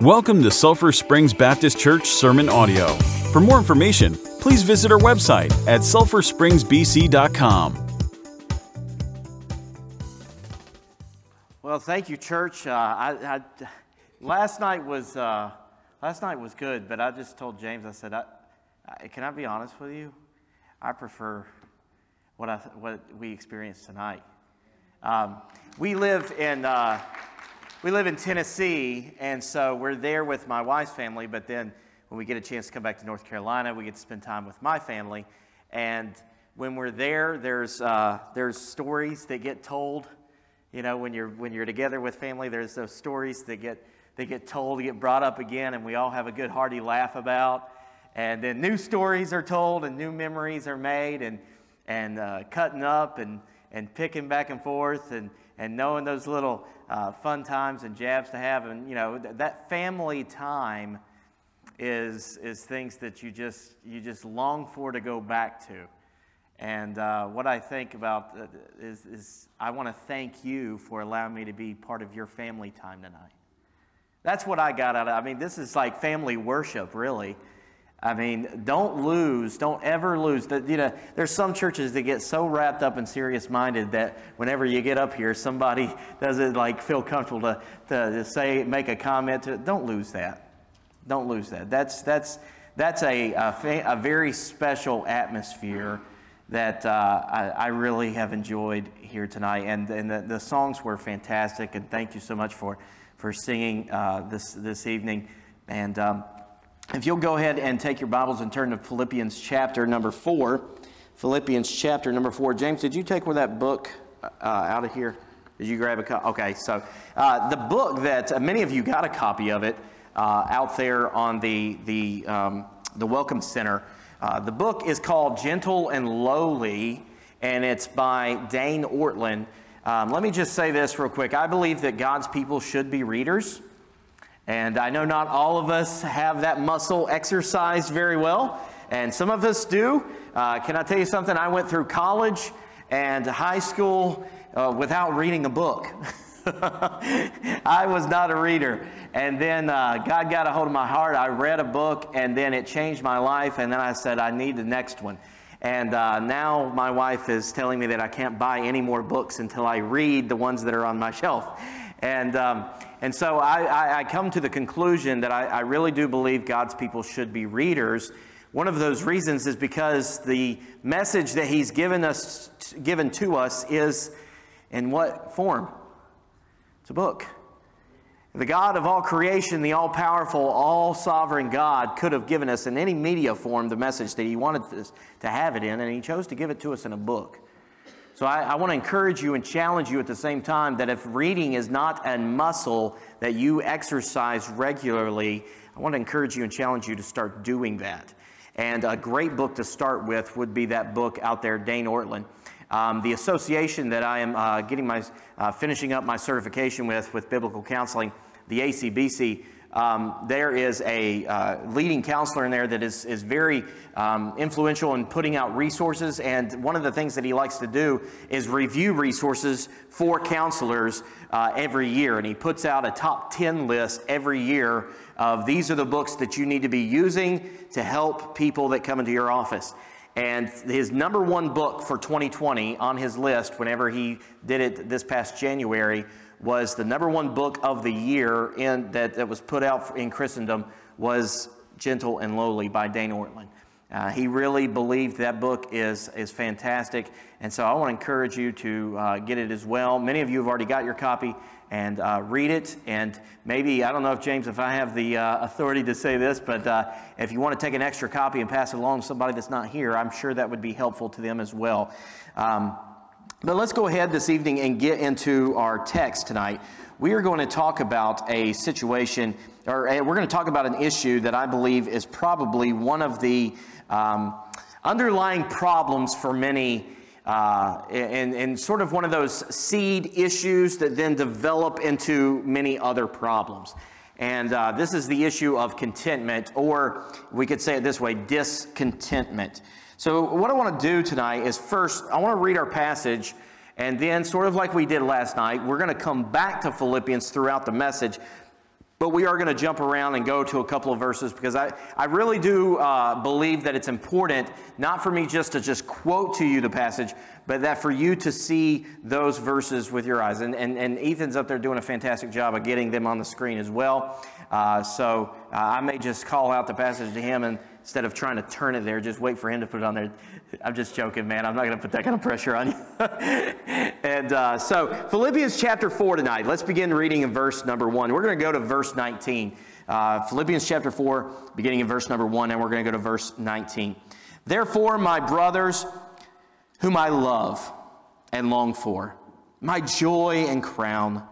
Welcome to Sulphur Springs Baptist Church Sermon Audio. For more information, please visit our website at sulphurspringsbc.com. Well, thank you, church. Uh, I, I, last night was uh, last night was good, but I just told James. I said, I, I, "Can I be honest with you? I prefer what I, what we experienced tonight." Um, we live in uh, we live in Tennessee, and so we're there with my wife's family. But then, when we get a chance to come back to North Carolina, we get to spend time with my family. And when we're there, there's uh, there's stories that get told. You know, when you're when you're together with family, there's those stories that get they get told, get brought up again, and we all have a good hearty laugh about. And then new stories are told, and new memories are made, and and uh, cutting up and and picking back and forth, and and knowing those little uh, fun times and jabs to have. And, you know, th- that family time is, is things that you just, you just long for to go back to. And uh, what I think about uh, is, is I want to thank you for allowing me to be part of your family time tonight. That's what I got out of it. I mean, this is like family worship, really. I mean, don't lose, don't ever lose. That you know, there's some churches that get so wrapped up and serious-minded that whenever you get up here, somebody doesn't like feel comfortable to, to, to say, make a comment. To, don't lose that. Don't lose that. That's that's that's a a, a very special atmosphere that uh, I, I, really have enjoyed here tonight, and and the, the, songs were fantastic. And thank you so much for for singing uh, this this evening, and. Um, if you'll go ahead and take your Bibles and turn to Philippians chapter number four. Philippians chapter number four. James, did you take with that book uh, out of here? Did you grab a copy? Okay, so uh, the book that uh, many of you got a copy of it uh, out there on the, the, um, the Welcome Center. Uh, the book is called Gentle and Lowly, and it's by Dane Ortlund. Um, let me just say this real quick. I believe that God's people should be readers. And I know not all of us have that muscle exercised very well, and some of us do. Uh, can I tell you something? I went through college and high school uh, without reading a book. I was not a reader. And then uh, God got a hold of my heart. I read a book, and then it changed my life. And then I said, I need the next one. And uh, now my wife is telling me that I can't buy any more books until I read the ones that are on my shelf. And, um, and so I, I, I, come to the conclusion that I, I really do believe God's people should be readers. One of those reasons is because the message that He's given, us, given to us is in what form? It's a book. The God of all creation, the all powerful, all sovereign God, could have given us in any media form the message that He wanted us to have it in, and He chose to give it to us in a book. So I, I want to encourage you and challenge you at the same time that if reading is not a muscle that you exercise regularly, I want to encourage you and challenge you to start doing that. And a great book to start with would be that book out there, Dane Ortlund. Um, the association that I am uh, getting my, uh, finishing up my certification with, with biblical counseling, the ACBC, um, there is a uh, leading counselor in there that is, is very um, influential in putting out resources. And one of the things that he likes to do is review resources for counselors uh, every year. And he puts out a top 10 list every year of these are the books that you need to be using to help people that come into your office. And his number one book for 2020 on his list, whenever he did it this past January, was the number one book of the year in, that, that was put out in Christendom was Gentle and Lowly by Dane Ortlund. Uh, he really believed that book is, is fantastic. And so I want to encourage you to uh, get it as well. Many of you have already got your copy and uh, read it. And maybe, I don't know if James, if I have the uh, authority to say this, but uh, if you want to take an extra copy and pass it along to somebody that's not here, I'm sure that would be helpful to them as well. Um, but let's go ahead this evening and get into our text tonight. We are going to talk about a situation, or we're going to talk about an issue that I believe is probably one of the um, underlying problems for many, uh, and, and sort of one of those seed issues that then develop into many other problems. And uh, this is the issue of contentment, or we could say it this way discontentment. So, what I want to do tonight is first, I want to read our passage, and then, sort of like we did last night, we're going to come back to Philippians throughout the message. But we are going to jump around and go to a couple of verses because I, I really do uh, believe that it's important, not for me just to just quote to you the passage, but that for you to see those verses with your eyes. And, and, and Ethan's up there doing a fantastic job of getting them on the screen as well. Uh, so uh, I may just call out the passage to him and instead of trying to turn it there, just wait for him to put it on there. I'm just joking, man. I'm not going to put that kind of pressure on you. and uh, so, Philippians chapter 4 tonight. Let's begin reading in verse number 1. We're going to go to verse 19. Uh, Philippians chapter 4, beginning in verse number 1, and we're going to go to verse 19. Therefore, my brothers, whom I love and long for, my joy and crown,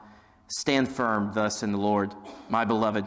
stand firm thus in the Lord, my beloved.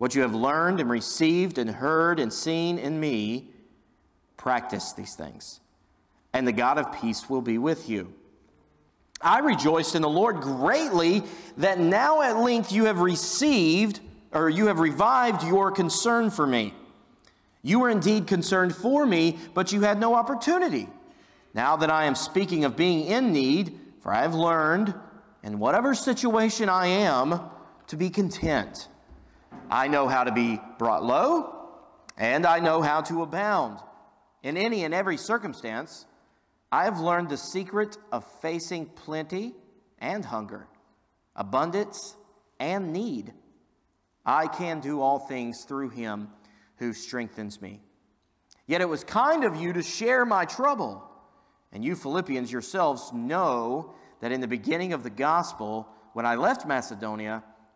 What you have learned and received and heard and seen in me, practice these things, and the God of peace will be with you. I rejoiced in the Lord greatly that now at length you have received, or you have revived your concern for me. You were indeed concerned for me, but you had no opportunity. Now that I am speaking of being in need, for I have learned, in whatever situation I am, to be content. I know how to be brought low, and I know how to abound. In any and every circumstance, I have learned the secret of facing plenty and hunger, abundance and need. I can do all things through him who strengthens me. Yet it was kind of you to share my trouble. And you Philippians yourselves know that in the beginning of the gospel, when I left Macedonia,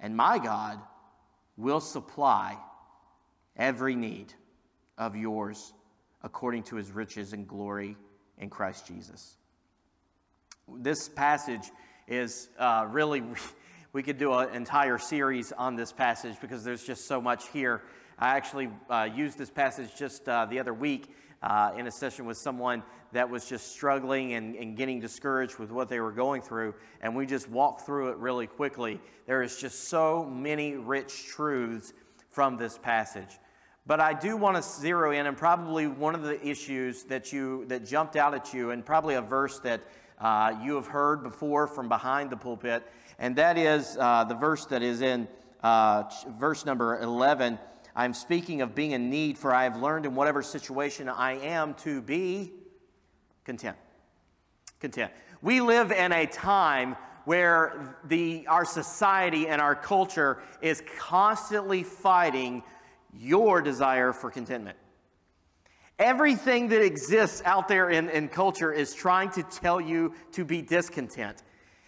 and my God will supply every need of yours according to his riches and glory in Christ Jesus. This passage is uh, really, we could do an entire series on this passage because there's just so much here. I actually uh, used this passage just uh, the other week uh, in a session with someone that was just struggling and, and getting discouraged with what they were going through. And we just walked through it really quickly. There is just so many rich truths from this passage. But I do want to zero in, and probably one of the issues that you that jumped out at you, and probably a verse that uh, you have heard before from behind the pulpit, and that is uh, the verse that is in uh, verse number 11 I'm speaking of being in need, for I have learned in whatever situation I am to be content. Content. We live in a time where the, our society and our culture is constantly fighting your desire for contentment. Everything that exists out there in, in culture is trying to tell you to be discontent.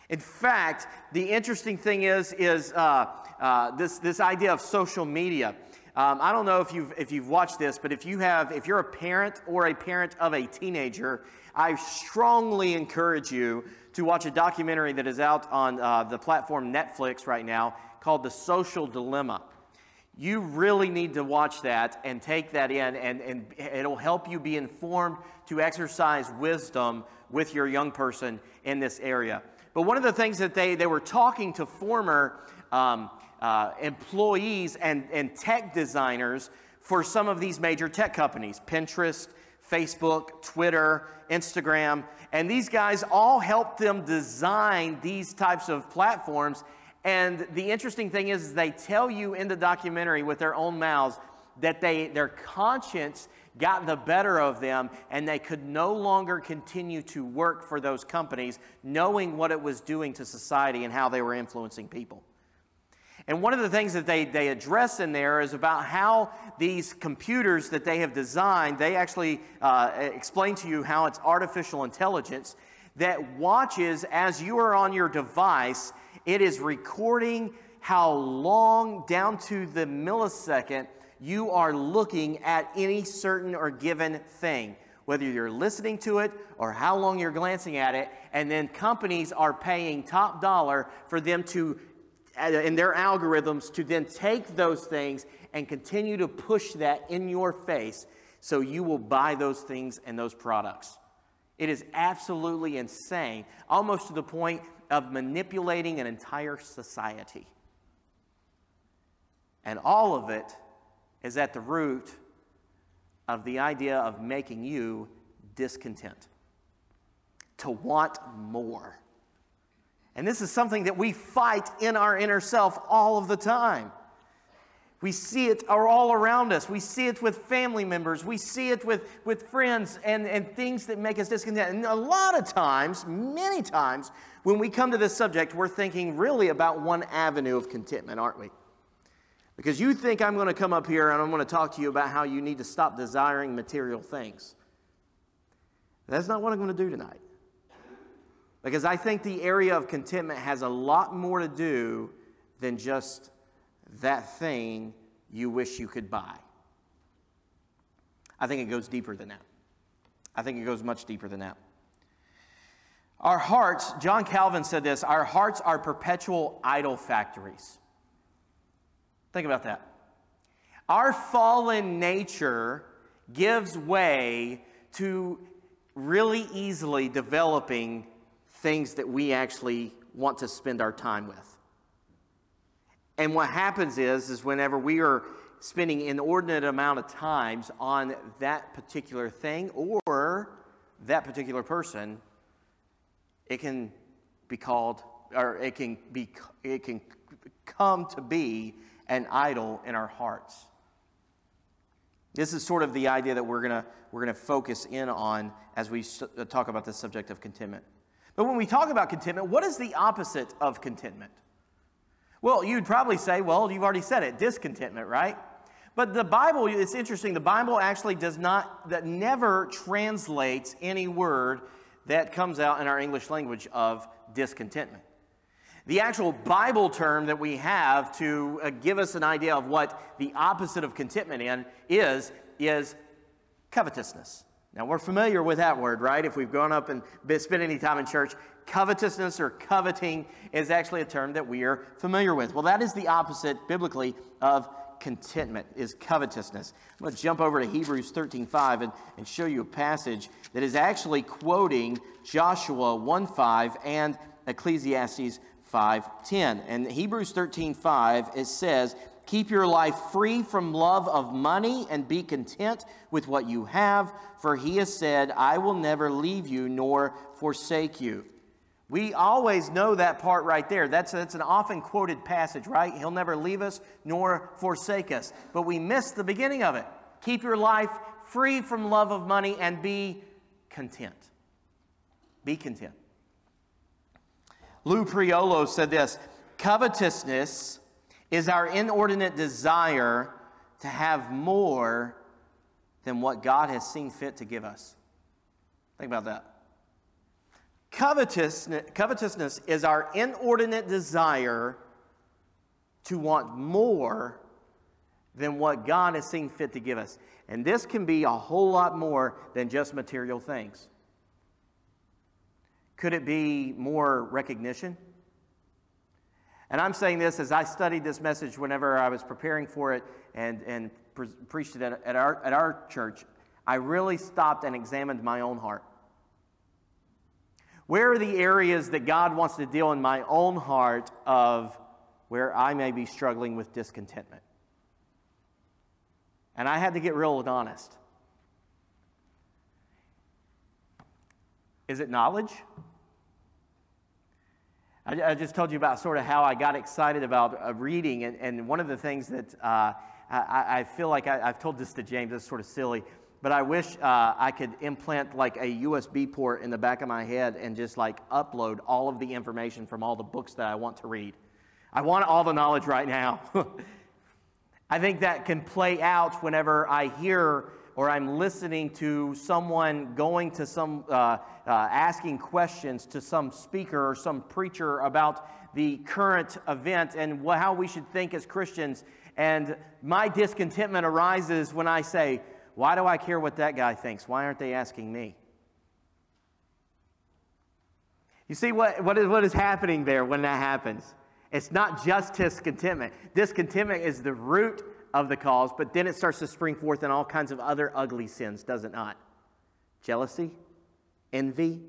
In fact, the interesting thing is, is uh, uh, this, this idea of social media. Um, I don't know if you've, if you've watched this, but if you have, if you're a parent or a parent of a teenager, I strongly encourage you to watch a documentary that is out on uh, the platform Netflix right now called The Social Dilemma. You really need to watch that and take that in, and, and it'll help you be informed to exercise wisdom with your young person in this area. But one of the things that they, they were talking to former um, uh, employees and, and tech designers for some of these major tech companies Pinterest, Facebook, Twitter, Instagram. And these guys all helped them design these types of platforms. And the interesting thing is, they tell you in the documentary with their own mouths that they, their conscience got the better of them and they could no longer continue to work for those companies knowing what it was doing to society and how they were influencing people. And one of the things that they, they address in there is about how these computers that they have designed, they actually uh, explain to you how it's artificial intelligence that watches as you are on your device, it is recording how long down to the millisecond you are looking at any certain or given thing, whether you're listening to it or how long you're glancing at it. And then companies are paying top dollar for them to, in their algorithms, to then take those things and continue to push that in your face so you will buy those things and those products. It is absolutely insane, almost to the point of manipulating an entire society. And all of it is at the root of the idea of making you discontent, to want more. And this is something that we fight in our inner self all of the time. We see it all around us. We see it with family members. We see it with, with friends and, and things that make us discontent. And a lot of times, many times, when we come to this subject, we're thinking really about one avenue of contentment, aren't we? Because you think I'm going to come up here and I'm going to talk to you about how you need to stop desiring material things. That's not what I'm going to do tonight. Because I think the area of contentment has a lot more to do than just that thing you wish you could buy. I think it goes deeper than that. I think it goes much deeper than that. Our hearts, John Calvin said this, our hearts are perpetual idol factories. Think about that. Our fallen nature gives way to really easily developing things that we actually want to spend our time with. And what happens is, is whenever we are spending inordinate amount of times on that particular thing or that particular person, it can be called, or it can be, it can come to be an idol in our hearts. This is sort of the idea that we're gonna we're to focus in on as we talk about the subject of contentment. But when we talk about contentment, what is the opposite of contentment? Well, you'd probably say, well, you've already said it, discontentment, right? But the Bible, it's interesting, the Bible actually does not, that never translates any word that comes out in our English language of discontentment. The actual Bible term that we have to uh, give us an idea of what the opposite of contentment in is, is covetousness. Now, we're familiar with that word, right? If we've gone up and spent any time in church, covetousness or coveting is actually a term that we are familiar with. Well, that is the opposite biblically of contentment, is covetousness. I'm going to jump over to Hebrews 13.5 and, and show you a passage that is actually quoting Joshua 1.5 and Ecclesiastes 5:10. And Hebrews 13:5 it says, "Keep your life free from love of money and be content with what you have, for he has said, I will never leave you nor forsake you." We always know that part right there. That's, that's an often quoted passage, right? He'll never leave us nor forsake us. But we miss the beginning of it. Keep your life free from love of money and be content. Be content. Lou Priolo said this covetousness is our inordinate desire to have more than what God has seen fit to give us. Think about that. Covetousness, covetousness is our inordinate desire to want more than what God has seen fit to give us. And this can be a whole lot more than just material things. Could it be more recognition? And I'm saying this as I studied this message whenever I was preparing for it and, and pre- preached it at, at, our, at our church. I really stopped and examined my own heart. Where are the areas that God wants to deal in my own heart of where I may be struggling with discontentment? And I had to get real and honest. Is it knowledge? I, I, just told you about sort of how I got excited about uh, reading, and, and one of the things that uh, I, I, feel like I, have told this to James, it's sort of silly, but I wish uh, I could implant like a USB port in the back of my head and just like upload all of the information from all the books that I want to read. I want all the knowledge right now. I think that can play out whenever I hear or I'm listening to someone going to some, uh, uh, asking questions to some speaker or some preacher about the current event and wh- how we should think as Christians. And my discontentment arises when I say, Why do I care what that guy thinks? Why aren't they asking me? You see what, what, is, what is happening there when that happens? It's not just discontentment. Discontentment is the root of the cause, but then it starts to spring forth in all kinds of other ugly sins, does it not? Jealousy, envy.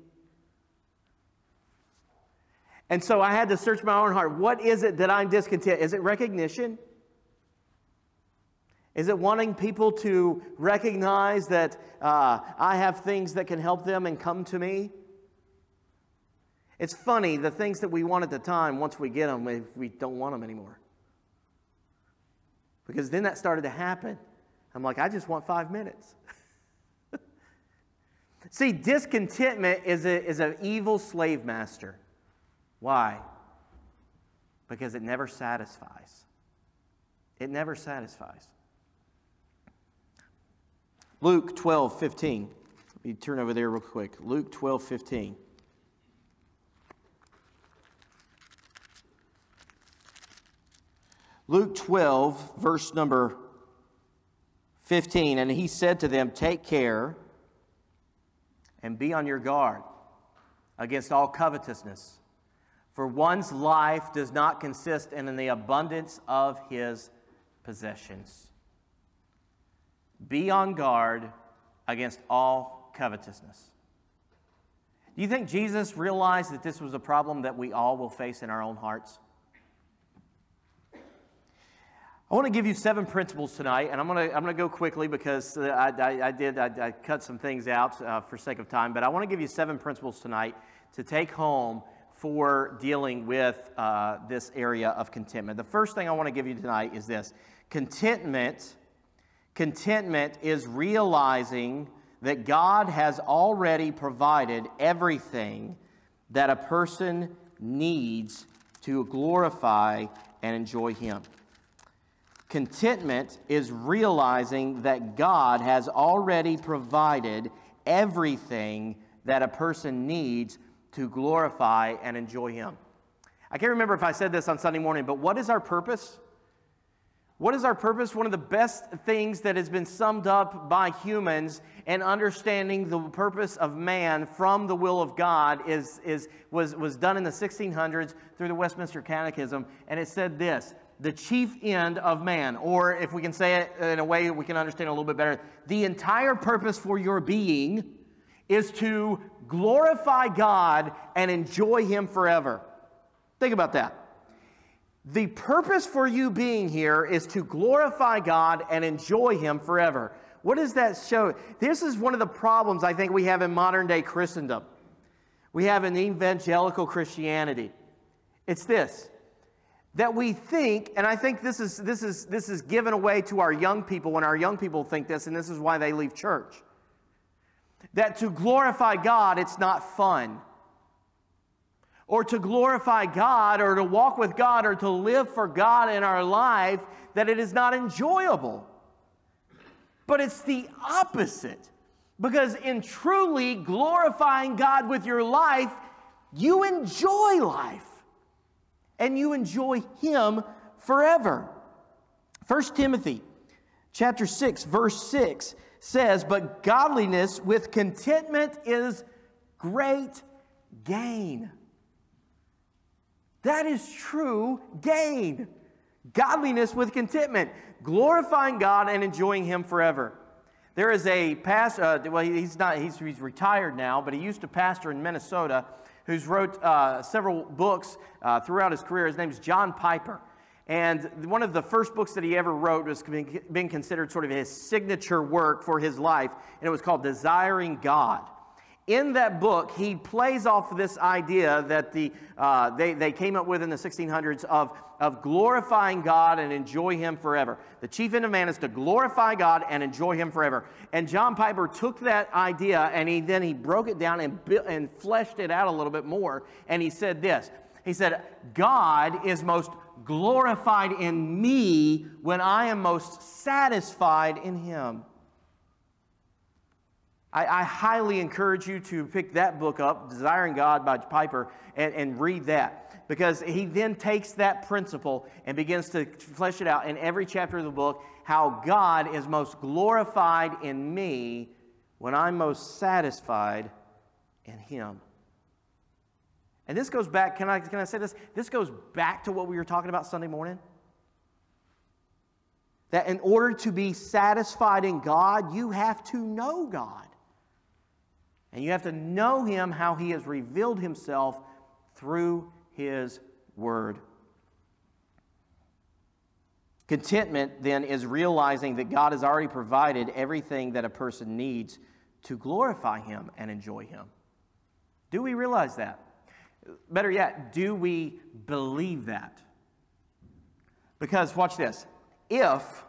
And so I had to search my own heart. What is it that I'm discontent? Is it recognition? Is it wanting people to recognize that uh, I have things that can help them and come to me? It's funny, the things that we want at the time, once we get them, we, we don't want them anymore. Because then that started to happen. I'm like, I just want five minutes. See, discontentment is, a, is an evil slave master. Why? Because it never satisfies. It never satisfies. Luke 12, 15. Let me turn over there real quick. Luke 12, 15. Luke 12, verse number 15. And he said to them, Take care and be on your guard against all covetousness, for one's life does not consist in the abundance of his possessions. Be on guard against all covetousness. Do you think Jesus realized that this was a problem that we all will face in our own hearts? I want to give you seven principles tonight, and I'm going to, I'm going to go quickly because I, I, I did, I, I, cut some things out uh, for sake of time, but I want to give you seven principles tonight to take home for dealing with uh, this area of contentment. The first thing I want to give you tonight is this contentment. Contentment is realizing that God has already provided everything that a person needs to glorify and enjoy Him. Contentment is realizing that God has already provided everything that a person needs to glorify and enjoy Him. I can't remember if I said this on Sunday morning, but what is our purpose? What is our purpose? One of the best things that has been summed up by humans and understanding the purpose of man from the will of God is, is, was, was done in the 1600s through the Westminster Catechism. And it said this the chief end of man, or if we can say it in a way we can understand a little bit better, the entire purpose for your being is to glorify God and enjoy Him forever. Think about that. The purpose for you being here is to glorify God and enjoy Him forever. What does that show? This is one of the problems I think we have in modern day Christendom. We have in evangelical Christianity. It's this that we think, and I think this is, this, is, this is given away to our young people when our young people think this, and this is why they leave church. That to glorify God, it's not fun. Or to glorify God, or to walk with God, or to live for God in our life, that it is not enjoyable. But it's the opposite. Because in truly glorifying God with your life, you enjoy life and you enjoy him forever. 1 Timothy chapter 6 verse 6 says, "But godliness with contentment is great gain." That is true gain. Godliness with contentment, glorifying God and enjoying him forever. There is a pastor, uh, well, he's not, he's, he's retired now, but he used to pastor in Minnesota who's wrote uh, several books uh, throughout his career. His name's John Piper. And one of the first books that he ever wrote was being considered sort of his signature work for his life, and it was called Desiring God in that book, he plays off this idea that the, uh, they, they came up with in the 1600s of, of glorifying God and enjoy Him forever. The chief end of man is to glorify God and enjoy Him forever. And John Piper took that idea and he then he broke it down and, and fleshed it out a little bit more. And he said this He said, God is most glorified in me when I am most satisfied in Him. I, I, highly encourage you to pick that book up, Desiring God by Piper, and, and read that. Because he then takes that principle and begins to flesh it out in every chapter of the book how God is most glorified in me when I'm most satisfied in Him. And this goes back, can I, can I say this? This goes back to what we were talking about Sunday morning. That in order to be satisfied in God, you have to know God. And you have to know him how he has revealed himself through his word. Contentment, then, is realizing that God has already provided everything that a person needs to glorify him and enjoy him. Do we realize that? Better yet, do we believe that? Because, watch this. If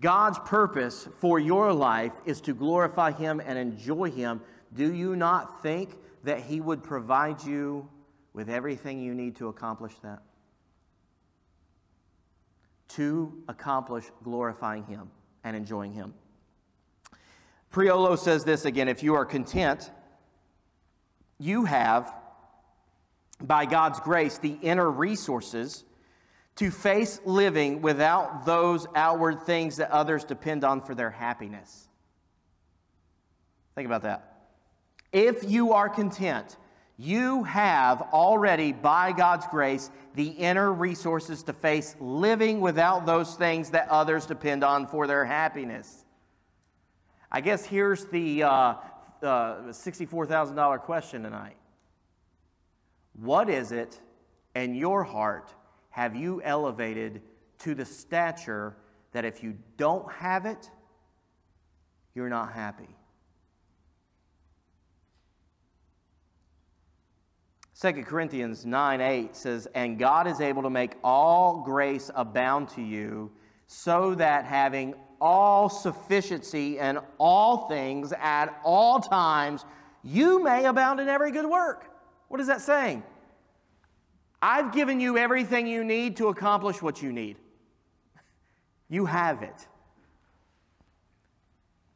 God's purpose for your life is to glorify Him and enjoy Him, do you not think that He would provide you with everything you need to accomplish that? To accomplish glorifying Him and enjoying Him. Priolo says this again if you are content, you have, by God's grace, the inner resources to face living without those outward things that others depend on for their happiness. Think about that. If you are content, you have already, by God's grace, the inner resources to face living without those things that others depend on for their happiness. I guess here's the uh, uh, $64,000 question tonight What is it in your heart have you elevated to the stature that if you don't have it, you're not happy? 2 Corinthians 9 8 says, And God is able to make all grace abound to you, so that having all sufficiency in all things at all times, you may abound in every good work. What is that saying? I've given you everything you need to accomplish what you need. You have it.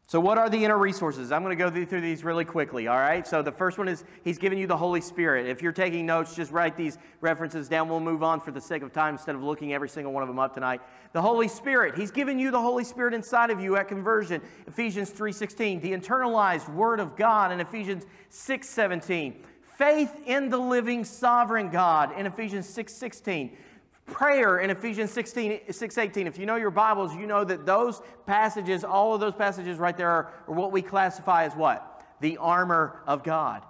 So, what are the inner resources? I'm going to go through these really quickly, all right? So, the first one is He's given you the Holy Spirit. If you're taking notes, just write these references down. We'll move on for the sake of time instead of looking every single one of them up tonight. The Holy Spirit. He's given you the Holy Spirit inside of you at conversion. Ephesians 3.16. The internalized Word of God in Ephesians 6.17. Faith in the living sovereign God in Ephesians 6.16 prayer in Ephesians 16, 6.18. If you know your Bibles, you know that those passages, all of those passages right there are, are what we classify as what? The armor of God.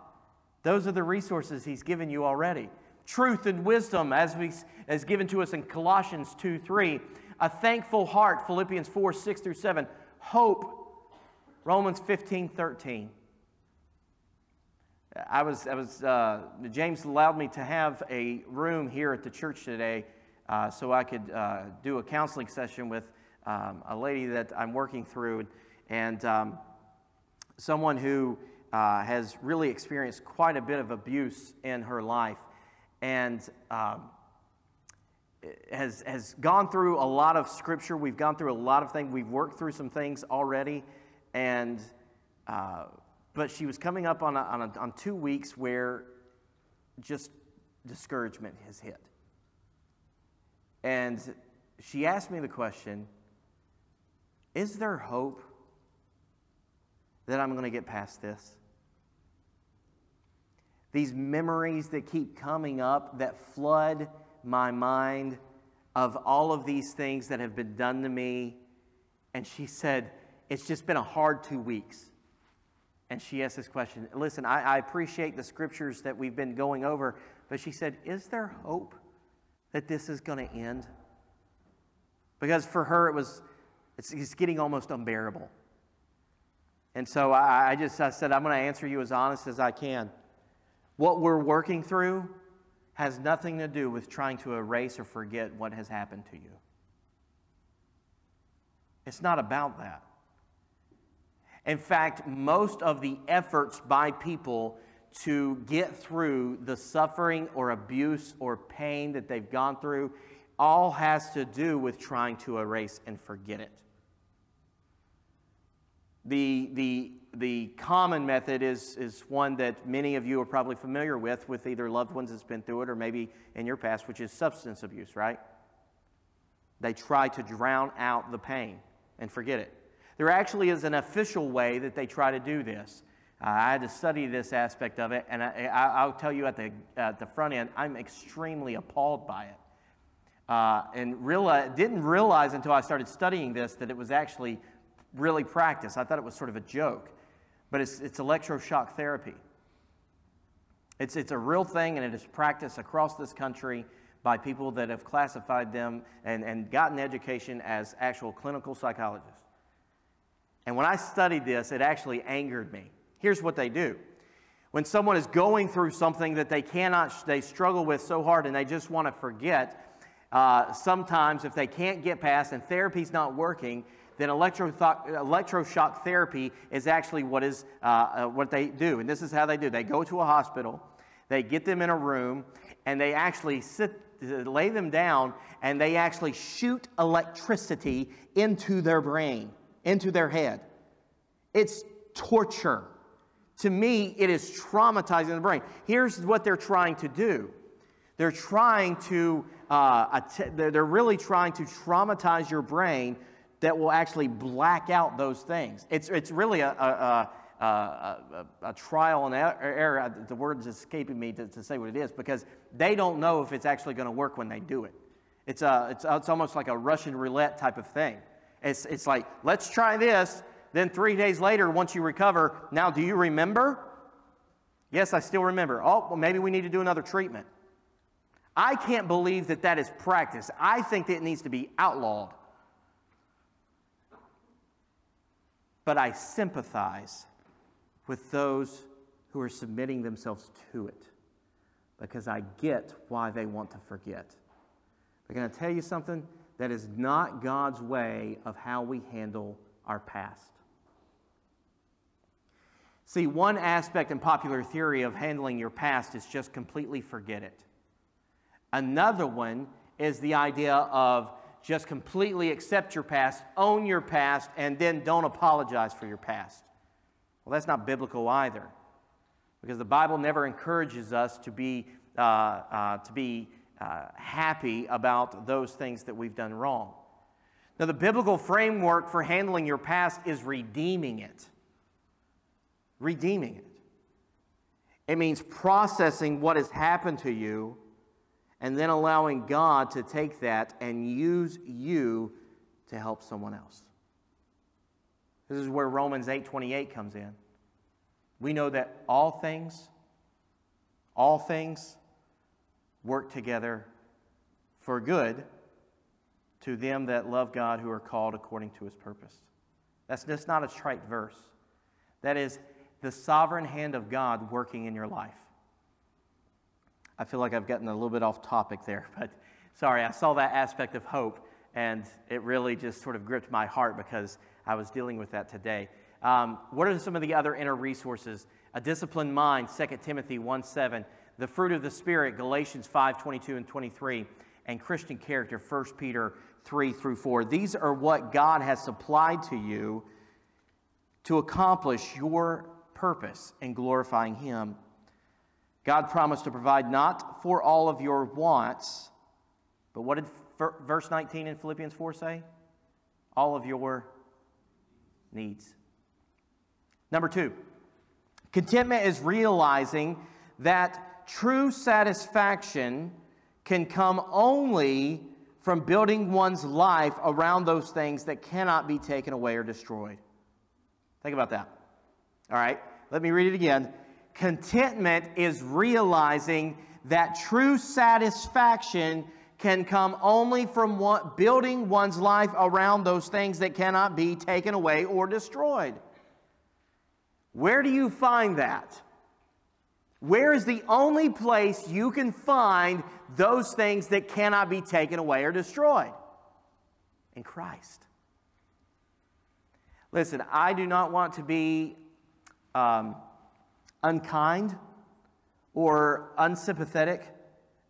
Those are the resources he's given you already. Truth and wisdom, as, we, as given to us in Colossians 2, 3. A thankful heart, Philippians 4, 6 through 7. Hope, Romans 15, 13. I was, I was uh, James allowed me to have a room here at the church today uh, so I could uh, do a counseling session with um, a lady that I'm working through, and um, someone who uh, has really experienced quite a bit of abuse in her life, and um, has has gone through a lot of scripture. We've gone through a lot of things. We've worked through some things already, and uh, but she was coming up on a, on, a, on two weeks where just discouragement has hit and she asked me the question Is there hope that I'm going to get past this? These memories that keep coming up that flood my mind of all of these things that have been done to me. And she said, It's just been a hard two weeks. And she asked this question. Listen, I, I appreciate the scriptures that we've been going over, but she said, Is there hope that this is going to end? Because for her, it was, it's, it's getting almost unbearable. And so I, I just I said, I'm going to answer you as honest as I can. What we're working through has nothing to do with trying to erase or forget what has happened to you. It's not about that. In fact, most of the efforts by people to get through the suffering or abuse or pain that they've gone through all has to do with trying to erase and forget it. The, the, the common method is, is one that many of you are probably familiar with, with either loved ones that's been through it or maybe in your past, which is substance abuse, right? They try to drown out the pain and forget it. There actually is an official way that they try to do this. Uh, I had to study this aspect of it, and I, will tell you at the, at the front end, I'm extremely appalled by it. Uh, and didn't realize until I started studying this that it was actually really practiced. I thought it was sort of a joke, but it's, it's electroshock therapy. It's, it's a real thing, and it is practiced across this country by people that have classified them and, and gotten education as actual clinical psychologists. And when I studied this, it actually angered me. Here's what they do when someone is going through something that they cannot, they struggle with so hard and they just want to forget, uh, sometimes if they can't get past and therapy's not working, then electroshock therapy is actually what, is, uh, uh, what they do. And this is how they do they go to a hospital, they get them in a room, and they actually sit, lay them down, and they actually shoot electricity into their brain, into their head. It's torture. To me, it is traumatizing the brain. Here's what they're trying to do they're trying to, uh, they're really trying to traumatize your brain that will actually black out those things. It's, it's really a, a, a, a, a trial and error. The word is escaping me to, to say what it is because they don't know if it's actually going to work when they do it. It's, a, it's, it's almost like a Russian roulette type of thing. It's, it's like, let's try this. Then three days later, once you recover, now do you remember? Yes, I still remember. Oh, well, maybe we need to do another treatment. I can't believe that that is practice. I think that it needs to be outlawed. but I sympathize with those who are submitting themselves to it because I get why they want to forget. I'm going to tell you something that is not God's way of how we handle our past. See, one aspect in popular theory of handling your past is just completely forget it. Another one is the idea of just completely accept your past, own your past, and then don't apologize for your past. Well, that's not biblical either, because the Bible never encourages us to be, uh, uh, to be uh, happy about those things that we've done wrong. Now, the biblical framework for handling your past is redeeming it. Redeeming it. It means processing what has happened to you and then allowing God to take that and use you to help someone else. This is where Romans 8:28 comes in. We know that all things all things work together for good to them that love God who are called according to his purpose. That's just not a trite verse. That is the sovereign hand of God working in your life. I feel like I've gotten a little bit off topic there, but sorry, I saw that aspect of hope and it really just sort of gripped my heart because I was dealing with that today. Um, what are some of the other inner resources? A disciplined mind, 2 Timothy 1 7. The fruit of the Spirit, Galatians 5 22 and 23. And Christian character, 1 Peter 3 through 4. These are what God has supplied to you to accomplish your purpose in glorifying Him God promised to provide not for all of your wants, but what did verse 19 in Philippians 4 say? All of your needs. Number two, contentment is realizing that true satisfaction can come only from building one's life around those things that cannot be taken away or destroyed. Think about that. All right? Let me read it again. Contentment is realizing that true satisfaction can come only from one, building one's life around those things that cannot be taken away or destroyed. Where do you find that? Where is the only place you can find those things that cannot be taken away or destroyed? In Christ. Listen, I do not want to be um, unkind or unsympathetic,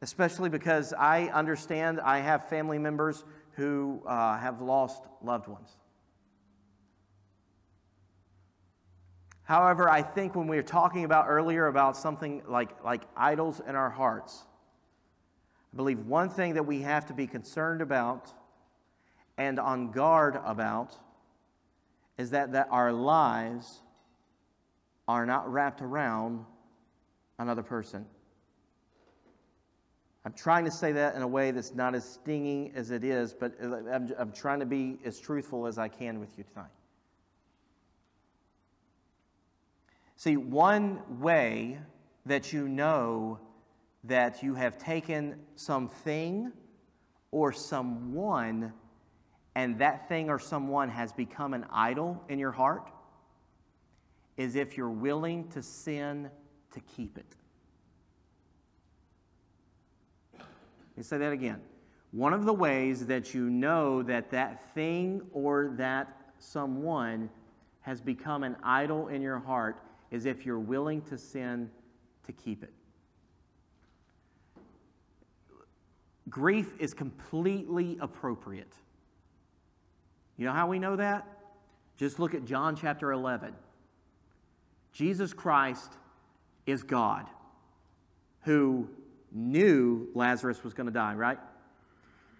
especially because I understand I have family members who uh, have lost loved ones. However, I think when we were talking about earlier about something like, like idols in our hearts, I believe one thing that we have to be concerned about and on guard about is that, that our lives are not wrapped around another person. I'm trying to say that in a way that's not as stinging as it is, but I'm, I'm trying to be as truthful as I can with you tonight. See, one way that you know that you have taken something or someone and that thing or someone has become an idol in your heart is if you're willing to sin to keep it. Let me say that again. One of the ways that you know that that thing or that someone has become an idol in your heart is if you're willing to sin to keep it. Grief is completely appropriate. You know how we know that? Just look at John chapter 11. Jesus Christ is God who knew Lazarus was going to die, right?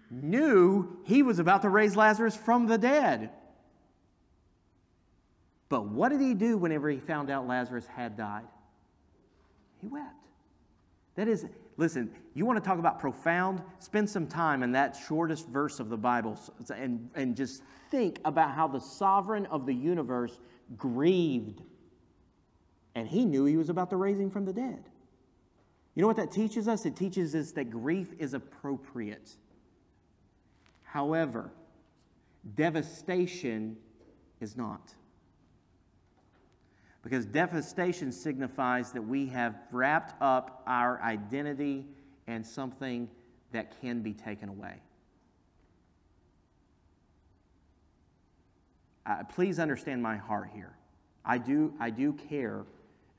Knew he was about to raise Lazarus from the dead. But what did he do whenever he found out Lazarus had died? He wept. That is, listen, you want to talk about profound? Spend some time in that shortest verse of the Bible and, and just think about how the sovereign of the universe grieved. And he knew he was about to raise him from the dead. You know what that teaches us? It teaches us that grief is appropriate. However, devastation is not. Because devastation signifies that we have wrapped up our identity in something that can be taken away. Uh, please understand my heart here. I do, I do care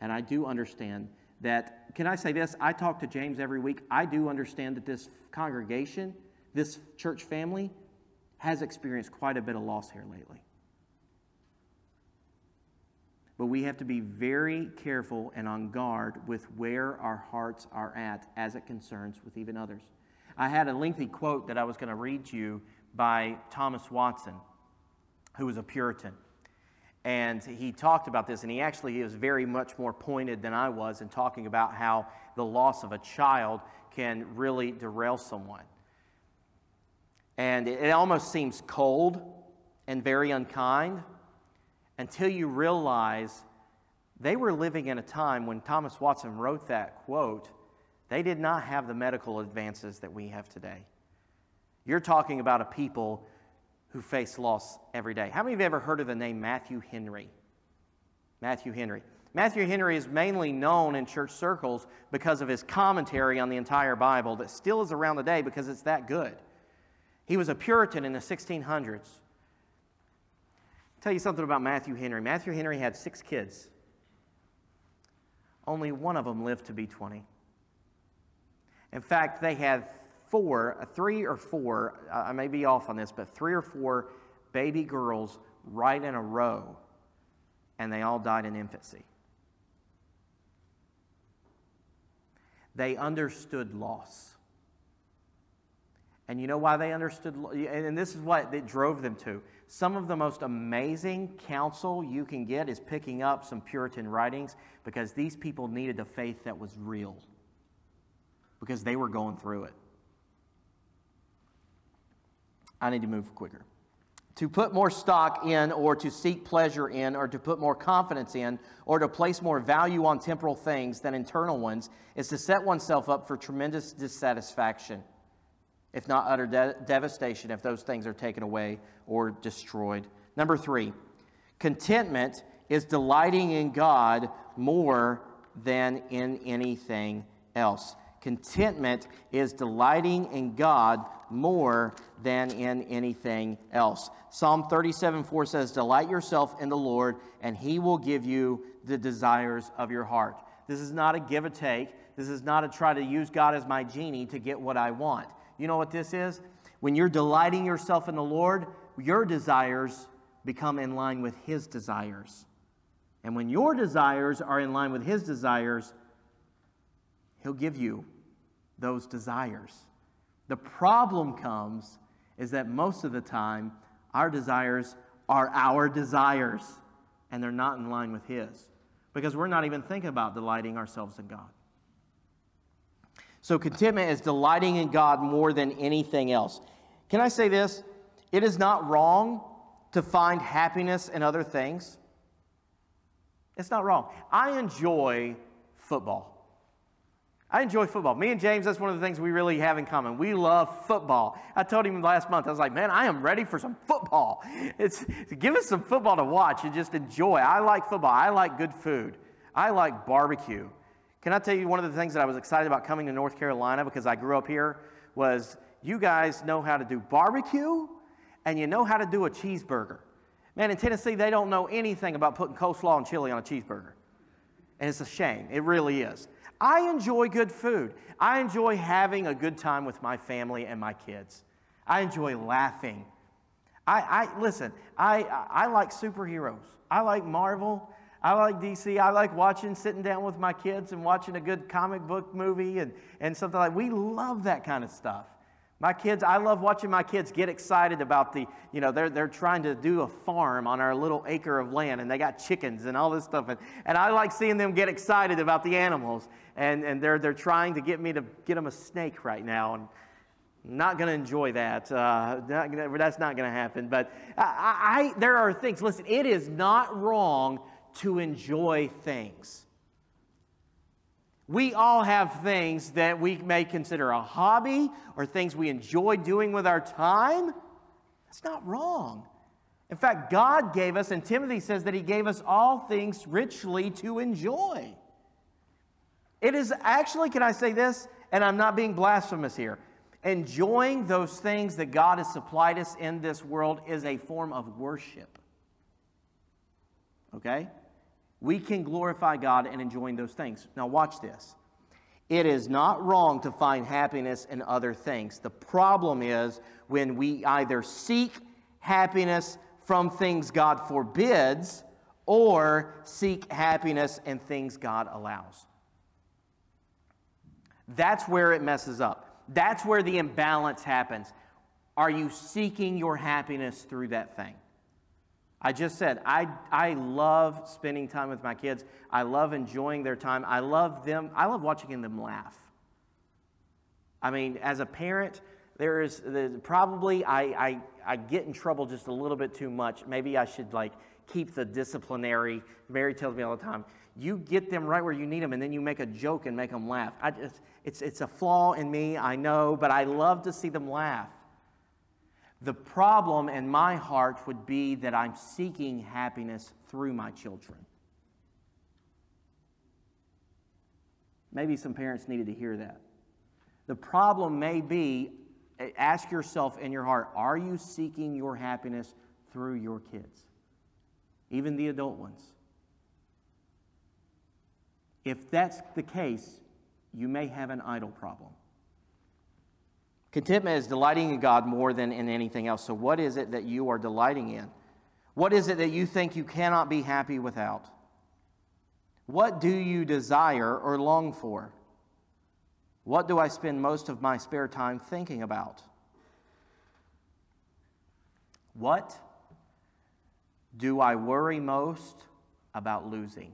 and I do understand that. Can I say this? I talk to James every week. I do understand that this congregation, this church family, has experienced quite a bit of loss here lately. But we have to be very careful and on guard with where our hearts are at as it concerns with even others. I had a lengthy quote that I was going to read to you by Thomas Watson, who was a Puritan. And he talked about this, and he actually was very much more pointed than I was in talking about how the loss of a child can really derail someone. And it, it almost seems cold and very unkind until you realize they were living in a time when Thomas Watson wrote that quote, they did not have the medical advances that we have today. You're talking about a people who face loss every day. How many of you have ever heard of the name Matthew Henry? Matthew Henry. Matthew Henry is mainly known in church circles because of his commentary on the entire Bible that still is around today because it's that good. He was a Puritan in the 1600s tell you something about Matthew Henry. Matthew Henry had six kids. Only one of them lived to be 20. In fact, they had four, uh, three or four, I may be off on this, but three or four baby girls right in a row, and they all died in infancy. They understood loss. And you know why they understood? And this is what it drove them to. Some of the most amazing counsel you can get is picking up some Puritan writings because these people needed a faith that was real because they were going through it. I need to move quicker. To put more stock in, or to seek pleasure in, or to put more confidence in, or to place more value on temporal things than internal ones is to set oneself up for tremendous dissatisfaction, if not utter de- devastation, if those things are taken away or destroyed. Number three, contentment is delighting in God more than in anything else. Contentment is delighting in God more than in anything else. Psalm 37 4 says, Delight yourself in the Lord, and he will give you the desires of your heart. This is not a give or take. This is not a try to use God as my genie to get what I want. You know what this is? When you're delighting yourself in the Lord, your desires become in line with his desires. And when your desires are in line with his desires, He'll give you those desires. The problem comes is that most of the time, our desires are our desires, and they're not in line with His because we're not even thinking about delighting ourselves in God. So, contentment is delighting in God more than anything else. Can I say this? It is not wrong to find happiness in other things. It's not wrong. I enjoy football. I enjoy football. Me and James, that's one of the things we really have in common. We love football. I told him last month, I was like, man, I am ready for some football. It's give us some football to watch and just enjoy. I like football. I like good food. I like barbecue. Can I tell you one of the things that I was excited about coming to North Carolina because I grew up here was you guys know how to do barbecue and you know how to do a cheeseburger. Man, in Tennessee, they don't know anything about putting coleslaw and chili on a cheeseburger. And it's a shame. It really is. I enjoy good food. I enjoy having a good time with my family and my kids. I enjoy laughing. I, I listen, I, I like superheroes. I like Marvel. I like DC. I like watching, sitting down with my kids and watching a good comic book movie and, and something like We love that kind of stuff. My kids, I love watching my kids get excited about the, you know, they're, they're trying to do a farm on our little acre of land and they got chickens and all this stuff. And, and I like seeing them get excited about the animals. And, and they're, they're trying to get me to get them a snake right now. And not going to enjoy that. Uh, not gonna, that's not going to happen. But I, I, there are things, listen, it is not wrong to enjoy things. We all have things that we may consider a hobby or things we enjoy doing with our time. That's not wrong. In fact, God gave us, and Timothy says that he gave us all things richly to enjoy. It is actually, can I say this? And I'm not being blasphemous here. Enjoying those things that God has supplied us in this world is a form of worship. Okay? We can glorify God in enjoying those things. Now, watch this. It is not wrong to find happiness in other things. The problem is when we either seek happiness from things God forbids or seek happiness in things God allows. That's where it messes up. That's where the imbalance happens. Are you seeking your happiness through that thing? I just said, I, I love spending time with my kids. I love enjoying their time. I love them. I love watching them laugh. I mean, as a parent, there is probably, I, I, I get in trouble just a little bit too much. Maybe I should like keep the disciplinary. Mary tells me all the time, you get them right where you need them and then you make a joke and make them laugh. I just, it's, it's a flaw in me, I know, but I love to see them laugh. The problem in my heart would be that I'm seeking happiness through my children. Maybe some parents needed to hear that. The problem may be ask yourself in your heart are you seeking your happiness through your kids? Even the adult ones. If that's the case, you may have an idol problem. Contentment is delighting in God more than in anything else. So, what is it that you are delighting in? What is it that you think you cannot be happy without? What do you desire or long for? What do I spend most of my spare time thinking about? What do I worry most about losing?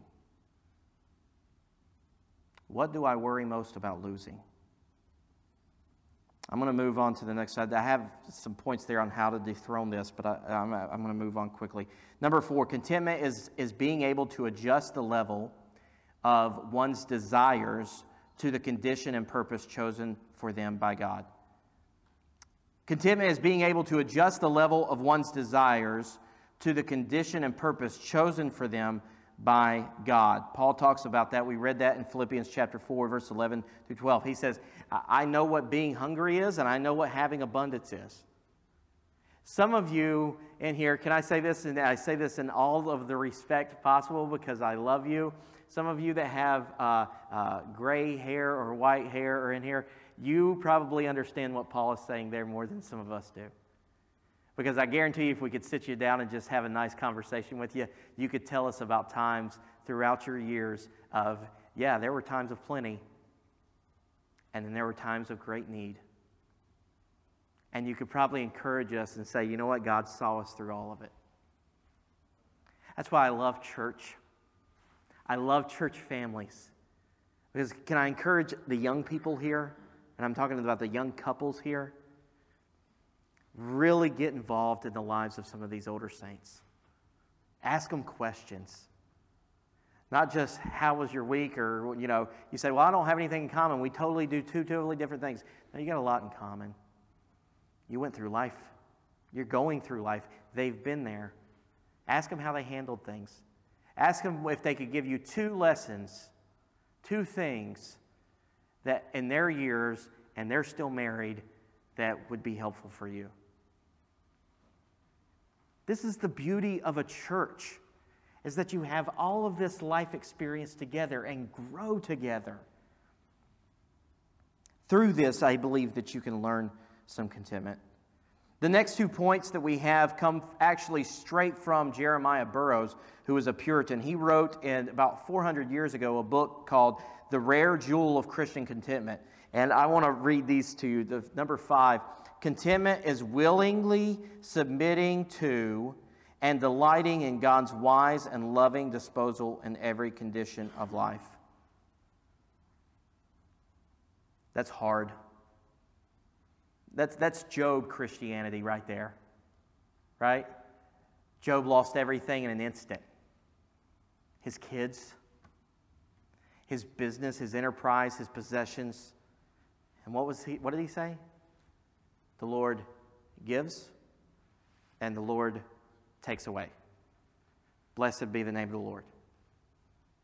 What do I worry most about losing? I'm going to move on to the next slide. I have some points there on how to dethrone this, but I, am I'm going to move on quickly. Number four, contentment is, is being able to adjust the level of one's desires to the condition and purpose chosen for them by God. Contentment is being able to adjust the level of one's desires to the condition and purpose chosen for them by God. Paul talks about that. We read that in Philippians chapter 4, verse 11 through 12. He says, I know what being hungry is, and I know what having abundance is. Some of you in here, can I say this? And I say this in all of the respect possible because I love you. Some of you that have uh, uh, gray hair or white hair are in here, you probably understand what Paul is saying there more than some of us do. Because I guarantee you, if we could sit you down and just have a nice conversation with you, you could tell us about times throughout your years of, yeah, there were times of plenty, and then there were times of great need. And you could probably encourage us and say, you know what, God saw us through all of it. That's why I love church. I love church families. Because can I encourage the young people here? And I'm talking about the young couples here really get involved in the lives of some of these older saints. Ask them questions. Not just how was your week or you know, you say, "Well, I don't have anything in common. We totally do two totally different things." No, you got a lot in common. You went through life. You're going through life. They've been there. Ask them how they handled things. Ask them if they could give you two lessons, two things that in their years and they're still married that would be helpful for you. This is the beauty of a church is that you have all of this life experience together and grow together. Through this, I believe that you can learn some contentment. The next two points that we have come actually straight from Jeremiah Burroughs, who was a Puritan. He wrote in about 400 years ago a book called The Rare Jewel of Christian Contentment. And I want to read these to you. The, number five Contentment is willingly submitting to and delighting in God's wise and loving disposal in every condition of life. That's hard. That's, that's Job Christianity right there, right? Job lost everything in an instant his kids, his business, his enterprise, his possessions. And what, was he, what did he say? The Lord gives, and the Lord takes away. Blessed be the name of the Lord.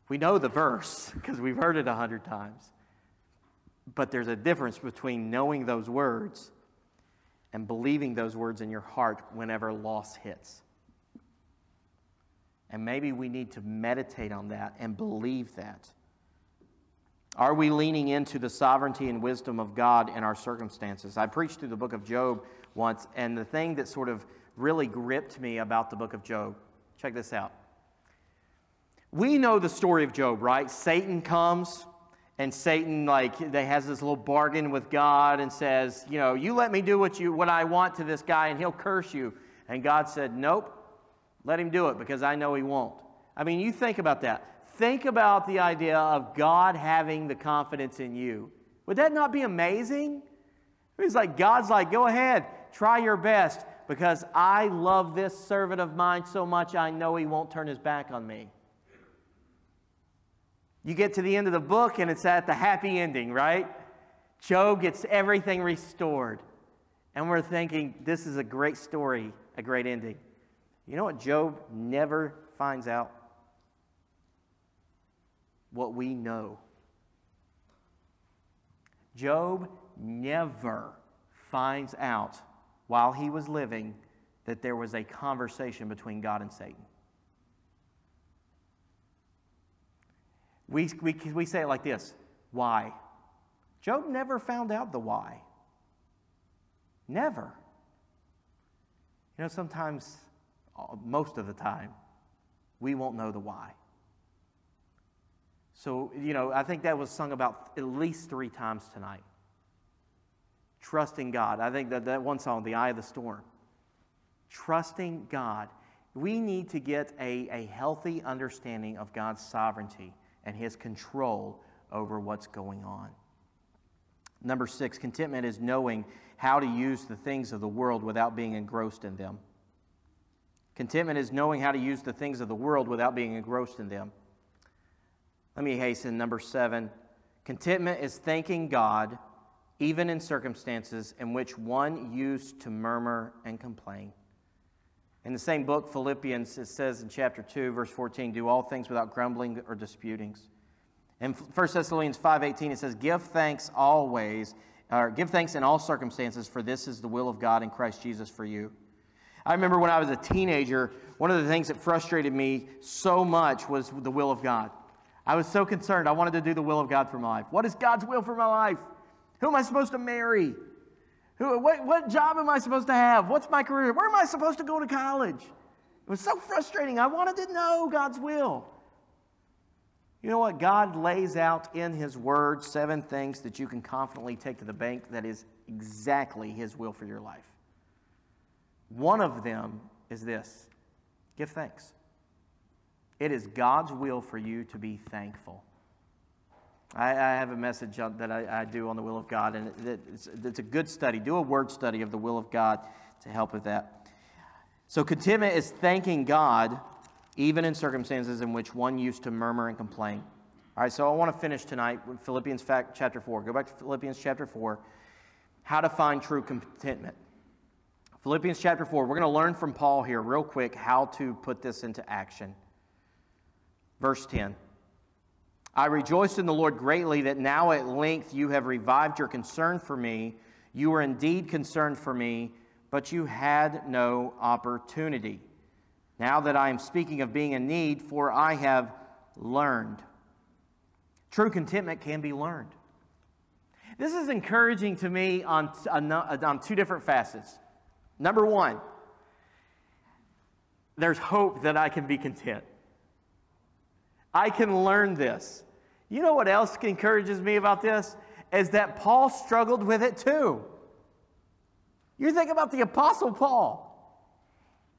We know the verse because we've heard it a hundred times. But there's a difference between knowing those words and believing those words in your heart whenever loss hits. And maybe we need to meditate on that and believe that. Are we leaning into the sovereignty and wisdom of God in our circumstances? I preached through the book of Job once, and the thing that sort of really gripped me about the book of Job, check this out. We know the story of Job, right? Satan comes, and Satan, like, they has this little bargain with God and says, you know, you let me do what, you, what I want to this guy, and he'll curse you. And God said, nope, let him do it because I know he won't. I mean, you think about that. Think about the idea of God having the confidence in you. Would that not be amazing? He's like God's like, go ahead, try your best, because I love this servant of mine so much I know he won't turn his back on me. You get to the end of the book and it's at the happy ending, right? Job gets everything restored. And we're thinking, this is a great story, a great ending. You know what Job never finds out? What we know. Job never finds out while he was living that there was a conversation between God and Satan. We, we, we say it like this why? Job never found out the why. Never. You know, sometimes, uh, most of the time, we won't know the why. So, you know, I think that was sung about at least three times tonight. Trusting God. I think that that one song, The Eye of the Storm. Trusting God. We need to get a, a healthy understanding of God's sovereignty and His control over what's going on. Number six, contentment is knowing how to use the things of the world without being engrossed in them. Contentment is knowing how to use the things of the world without being engrossed in them. Let me hasten. Number seven, contentment is thanking God even in circumstances in which one used to murmur and complain. In the same book, Philippians, it says in chapter 2, verse 14, do all things without grumbling or disputings. In 1 Thessalonians 5.18, it says, give thanks always, or give thanks in all circumstances, for this is the will of God in Christ Jesus for you. I remember when I was a teenager, one of the things that frustrated me so much was the will of God. I was so concerned. I wanted to do the will of God for my life. What is God's will for my life? Who am I supposed to marry? Who, what, what job am I supposed to have? What's my career? Where am I supposed to go to college? It was so frustrating. I wanted to know God's will. You know what? God lays out in His Word seven things that you can confidently take to the bank that is exactly His will for your life. One of them is this give thanks. It is God's will for you to be thankful. I, I have a message that I, I, do on the will of God, and it, it's, it's a good study. Do a word study of the will of God to help with that. So, contentment is thanking God even in circumstances in which one used to murmur and complain. All right, so I want to finish tonight with Philippians chapter 4. Go back to Philippians chapter 4. How to find true contentment. Philippians chapter 4. We're going to learn from Paul here, real quick, how to put this into action. Verse 10. I rejoiced in the Lord greatly that now at length you have revived your concern for me. You were indeed concerned for me, but you had no opportunity. Now that I am speaking of being in need, for I have learned. True contentment can be learned. This is encouraging to me on, on two different facets. Number one, there's hope that I can be content. I can learn this. You know what else encourages me about this? Is that Paul struggled with it too. You think about the Apostle Paul.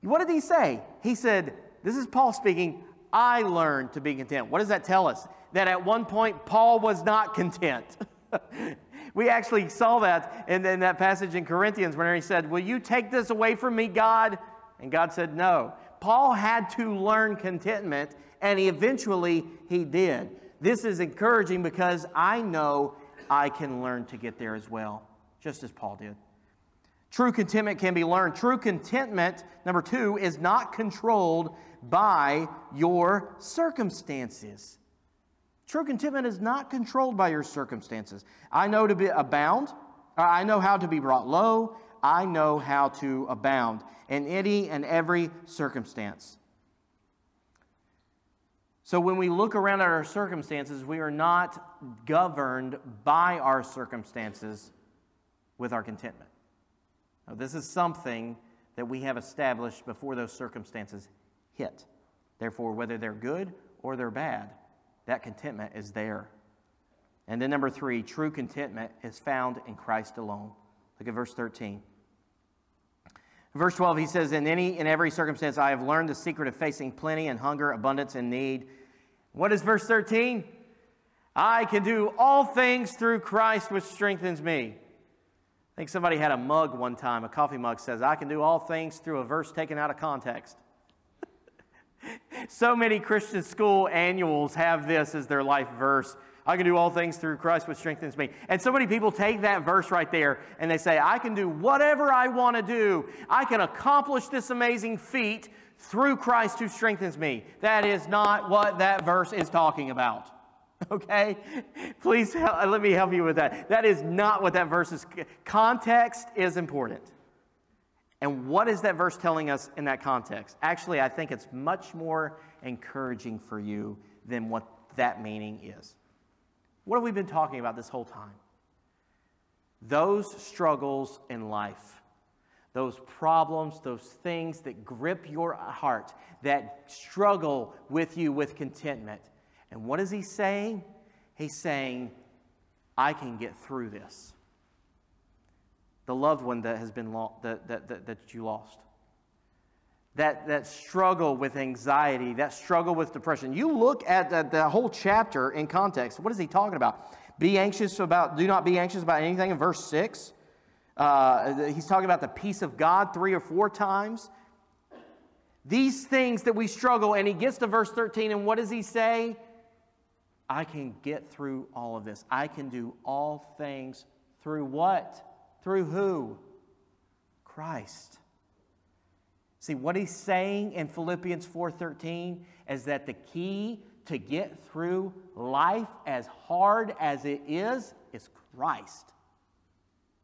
What did he say? He said, This is Paul speaking, I learned to be content. What does that tell us? That at one point, Paul was not content. we actually saw that in, in that passage in Corinthians where he said, Will you take this away from me, God? And God said, No. Paul had to learn contentment, and he eventually he did. This is encouraging because I know I can learn to get there as well, just as Paul did. True contentment can be learned. True contentment, number two, is not controlled by your circumstances. True contentment is not controlled by your circumstances. I know to be abound. I know how to be brought low. I know how to abound in any and every circumstance. So when we look around at our circumstances, we are not governed by our circumstances with our contentment. Now, this is something that we have established before those circumstances hit. Therefore, whether they're good or they're bad, that contentment is there. And then, number three, true contentment is found in Christ alone. Look at verse 13. Verse 12, he says, In any and every circumstance, I have learned the secret of facing plenty and hunger, abundance and need. What is verse 13? I can do all things through Christ which strengthens me. I think somebody had a mug one time, a coffee mug says, I can do all things through a verse taken out of context. so many Christian school annuals have this as their life verse. I can do all things through Christ which strengthens me. And so many people take that verse right there and they say, I can do whatever I want to do. I can accomplish this amazing feat through Christ who strengthens me. That is not what that verse is talking about. Okay? Please help, let me help you with that. That is not what that verse is. Context is important. And what is that verse telling us in that context? Actually, I think it's much more encouraging for you than what that meaning is. What have we been talking about this whole time? Those struggles in life, those problems, those things that grip your heart, that struggle with you with contentment and what is he saying? He's saying, I can get through this. The loved one that has been lo- that, that, that, that you lost. That, that struggle with anxiety, that struggle with depression. You look at the, the whole chapter in context. What is he talking about? be anxious about, do not be anxious about anything in verse 6. Uh, he's talking about the peace of God three or four times. These things that we struggle, and he gets to verse 13, and what does he say? I can get through all of this. I can do all things through what? Through who? Christ. See, what he's saying in Philippians 4:13 is that the key to get through life as hard as it is is Christ.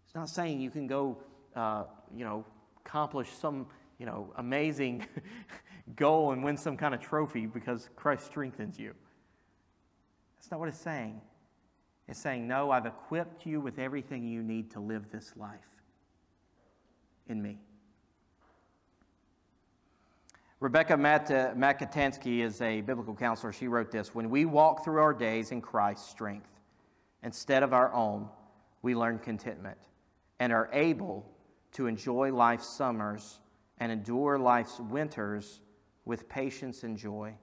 It's not saying you can go, uh, you know, accomplish some, you know, amazing goal and win some kind of trophy because Christ strengthens you. That's not what it's saying. It's saying, no, I've equipped you with everything you need to live this life in me. Rebecca Makatansky is a biblical counselor. She wrote this When we walk through our days in Christ's strength instead of our own, we learn contentment and are able to enjoy life's summers and endure life's winters with patience and joy.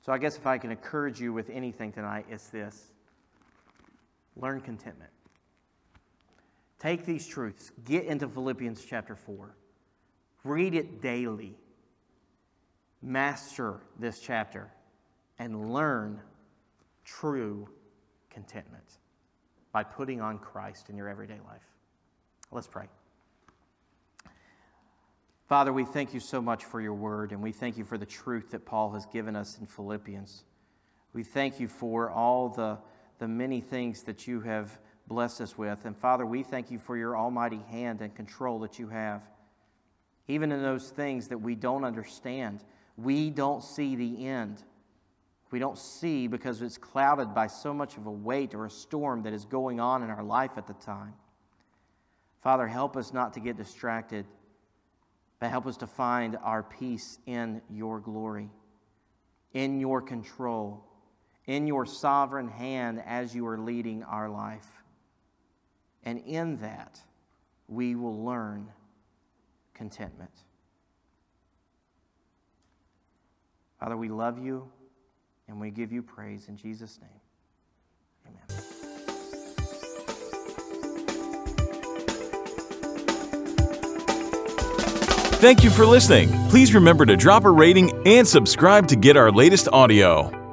So, I guess if I can encourage you with anything tonight, it's this learn contentment. Take these truths, get into Philippians chapter 4, read it daily, master this chapter, and learn true contentment by putting on Christ in your everyday life. Let's pray. Father, we thank you so much for your word, and we thank you for the truth that Paul has given us in Philippians. We thank you for all the, the many things that you have blessed us with. And Father, we thank you for your almighty hand and control that you have. Even in those things that we don't understand, we don't see the end. We don't see because it's clouded by so much of a weight or a storm that is going on in our life at the time. Father, help us not to get distracted but help us to find our peace in your glory, in your control, in your sovereign hand as you are leading our life. And in that, we will learn contentment. Father, we love you and we give you praise in Jesus' name. Amen. Thank you for listening. Please remember to drop a rating and subscribe to get our latest audio.